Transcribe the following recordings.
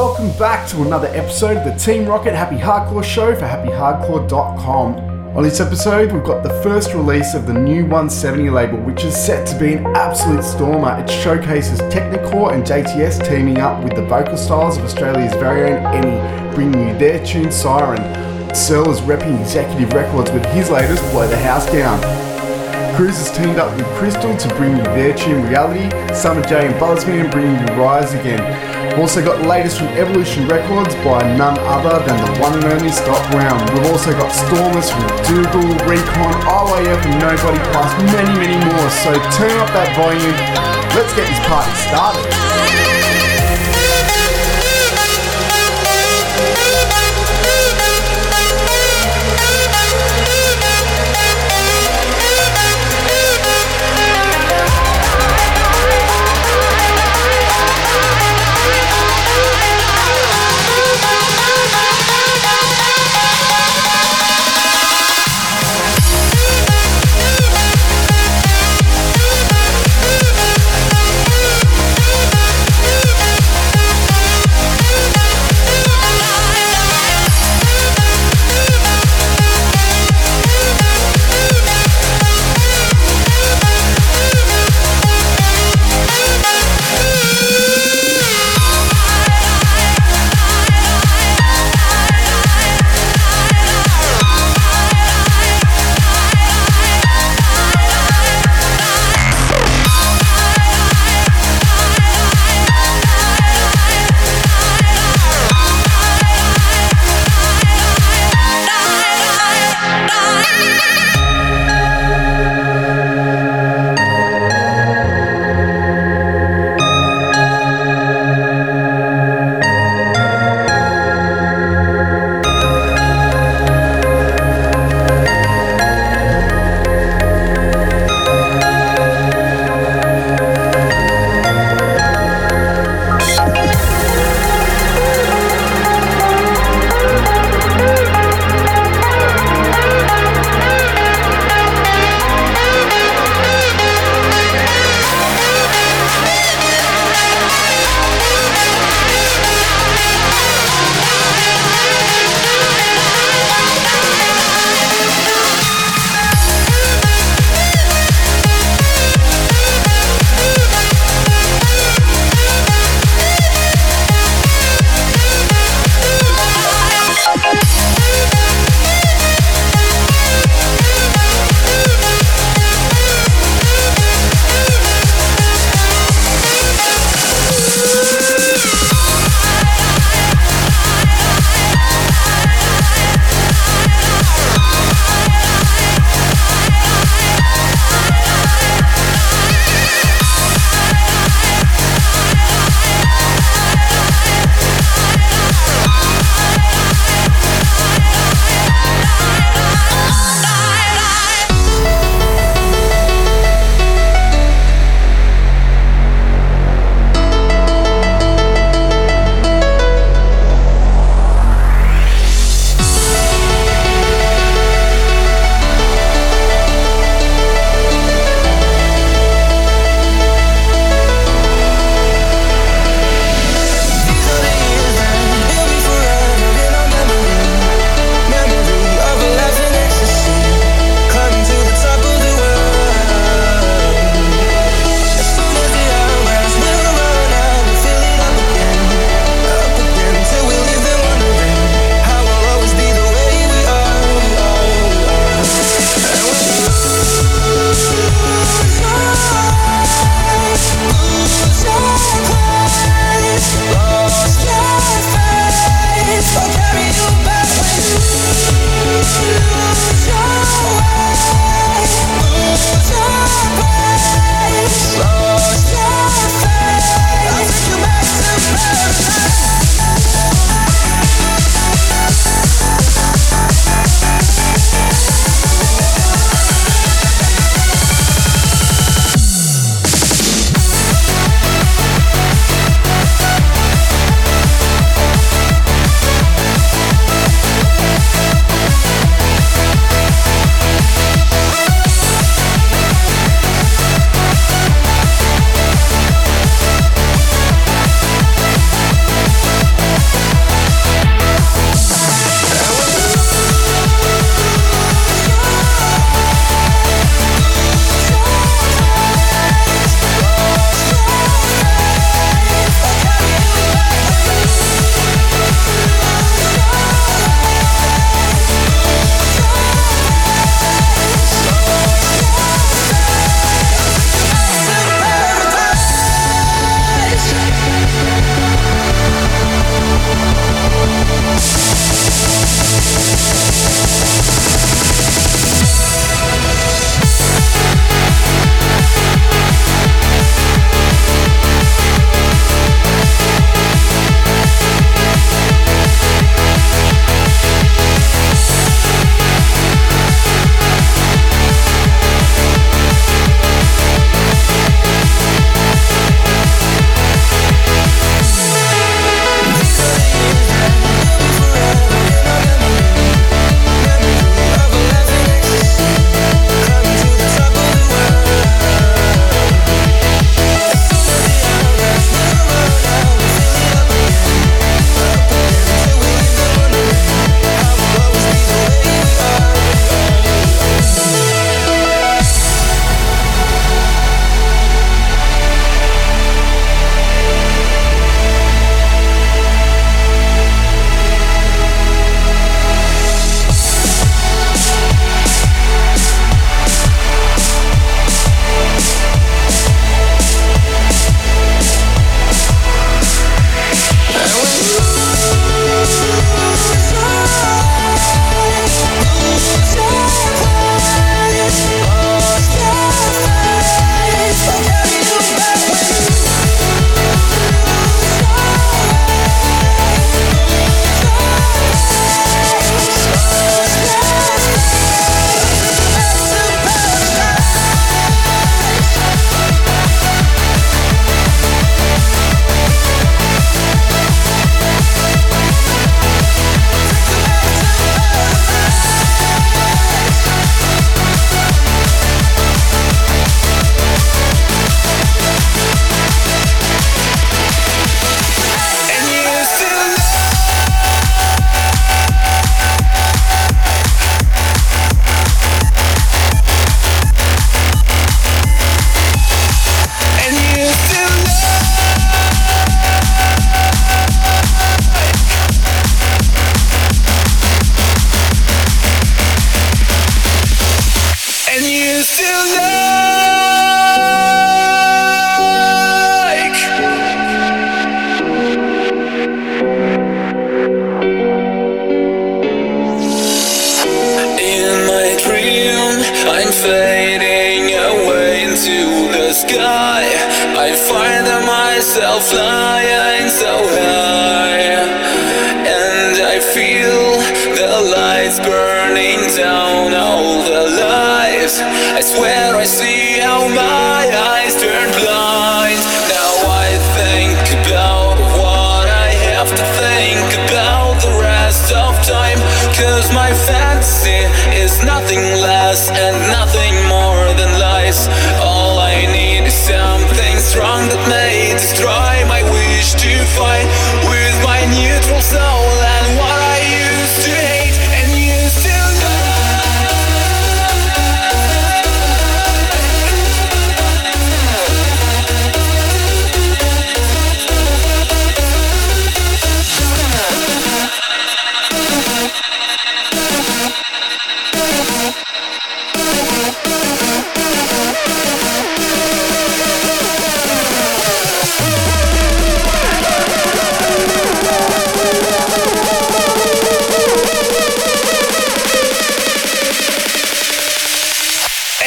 welcome back to another episode of the Team Rocket Happy Hardcore Show for happyhardcore.com. On this episode, we've got the first release of the new 170 label, which is set to be an absolute stormer. It showcases Technikore and JTS teaming up with the vocal styles of Australia's very own Emi, bringing you their tune Siren. S3RL is repping Executive Records with his latest Blow the House Down. Cruze has teamed up with Krystal to bring you their tune Reality, Summa Jae and Buzzman bringing you Rise Again. We've also got the latest from Evolution Records by none other than the one and only Scott Brown. We've also got Stormers from Dougal, Re-Con, IYF and Nobody plus many, many more. So turn up that volume. Let's get this party started.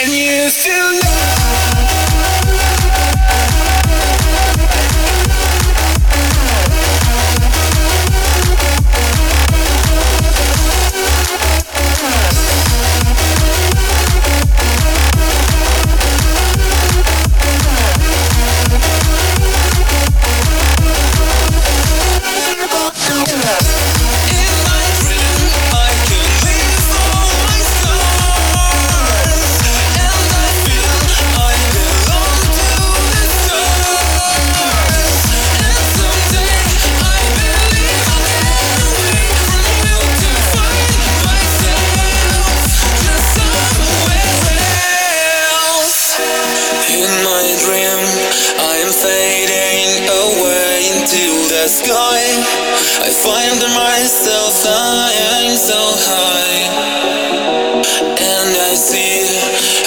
and you still love. finding myself flying so high, and I see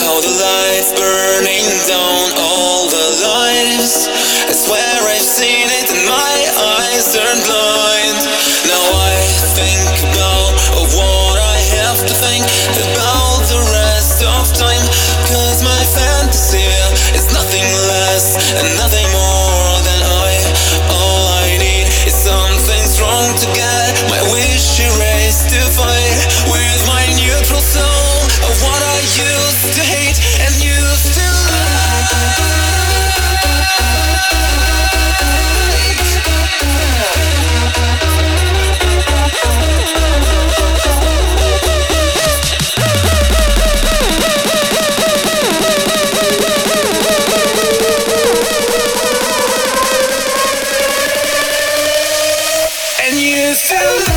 how the lights burning down all the lines. I swear I've seen it, and my eyes turn blind. Now I think about what I have to think about the rest of my fantasy is nothing less and nothing. of what I used to hate and used to like. And used to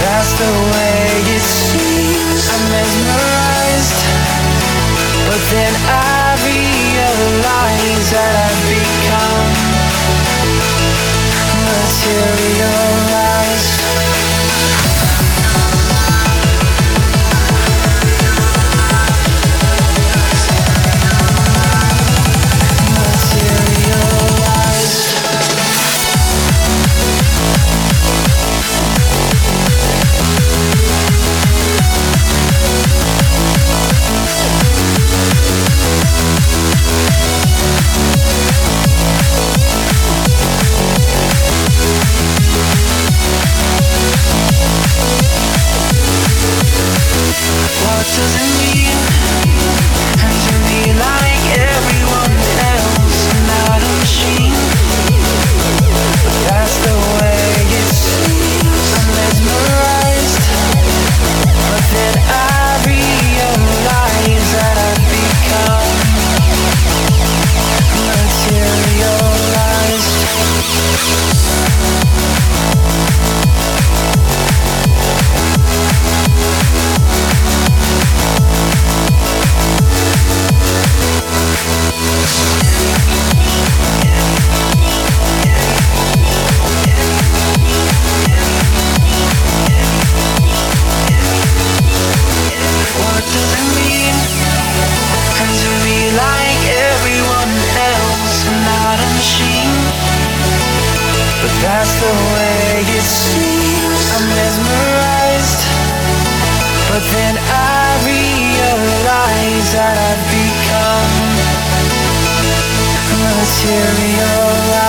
That's the way it seems. I'm mesmerized. that I've become material.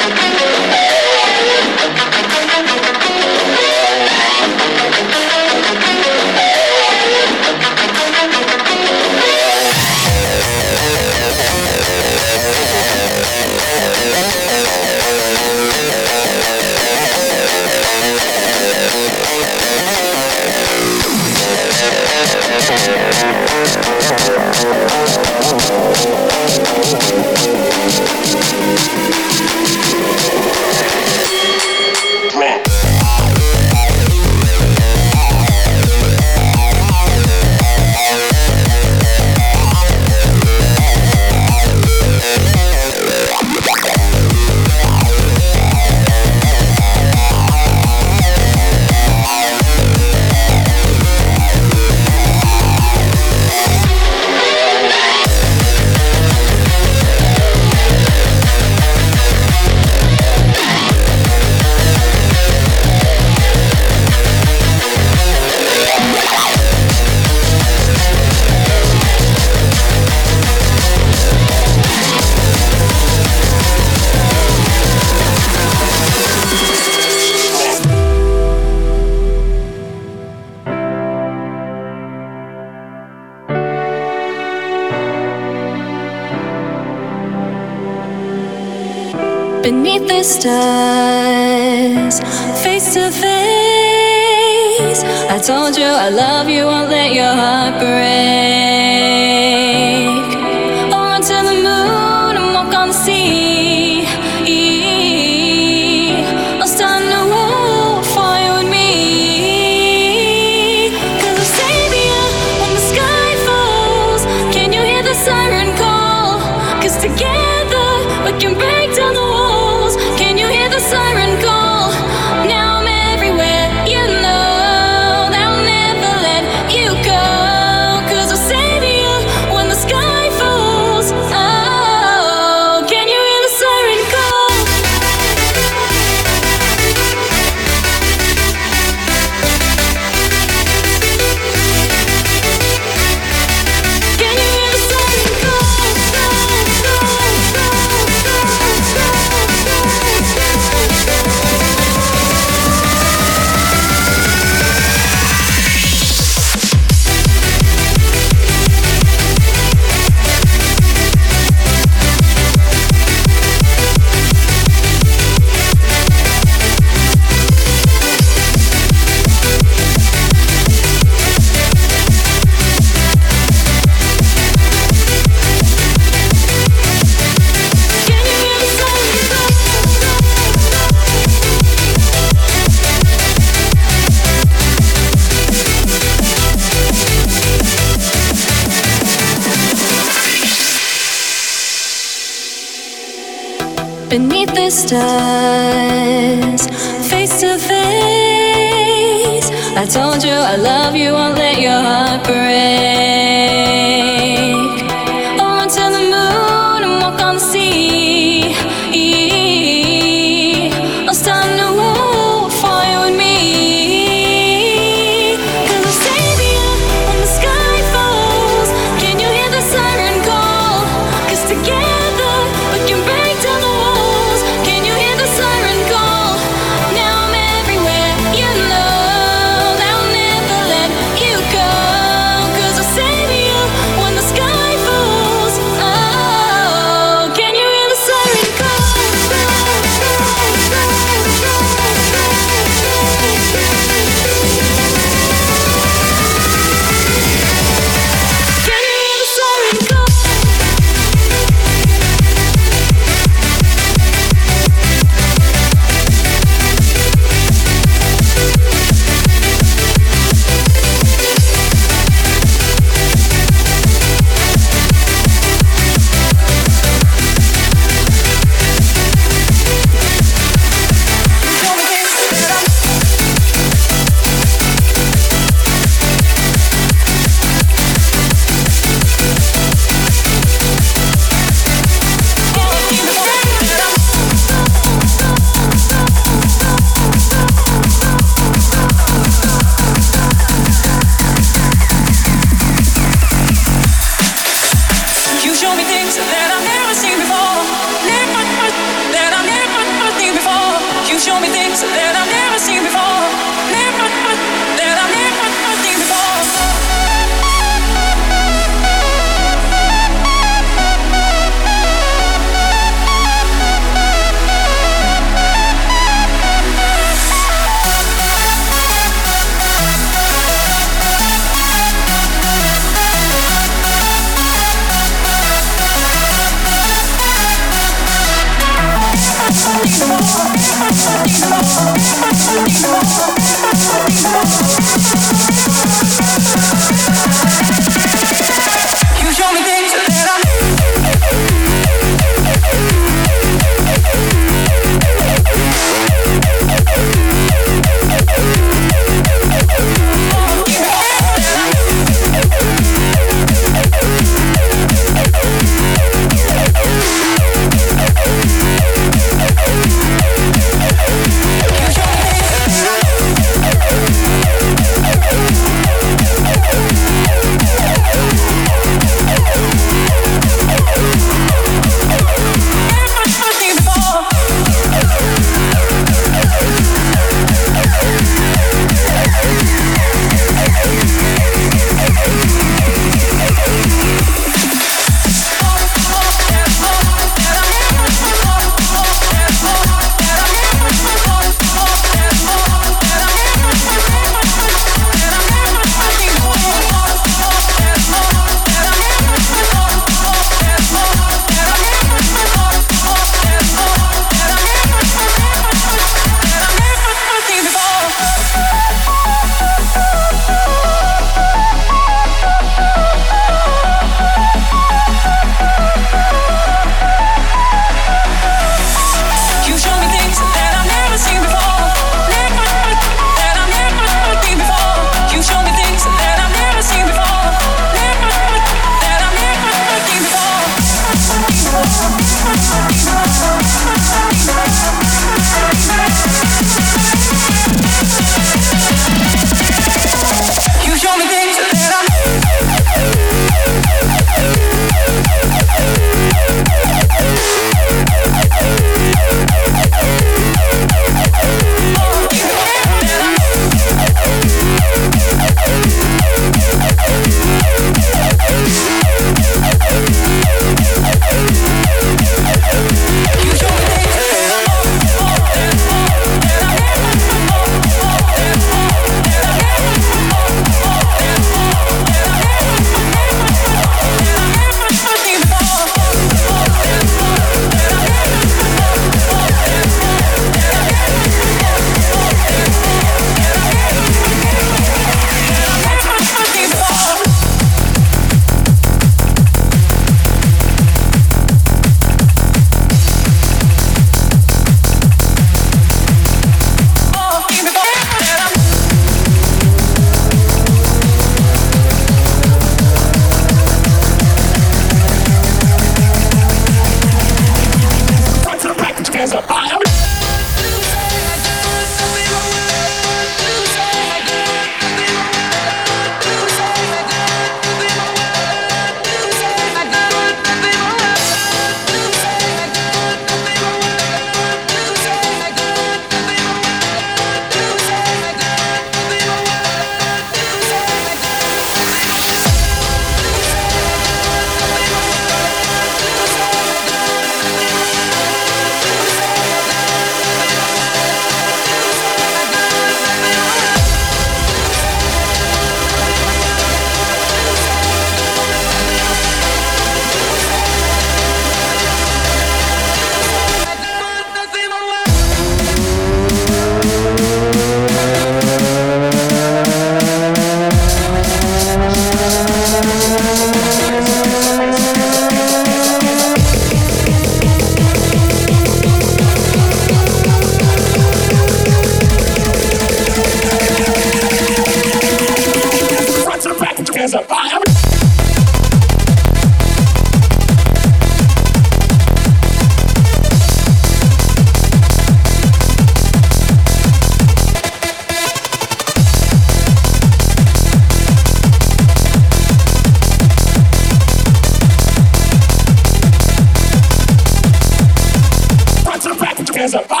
As a fire.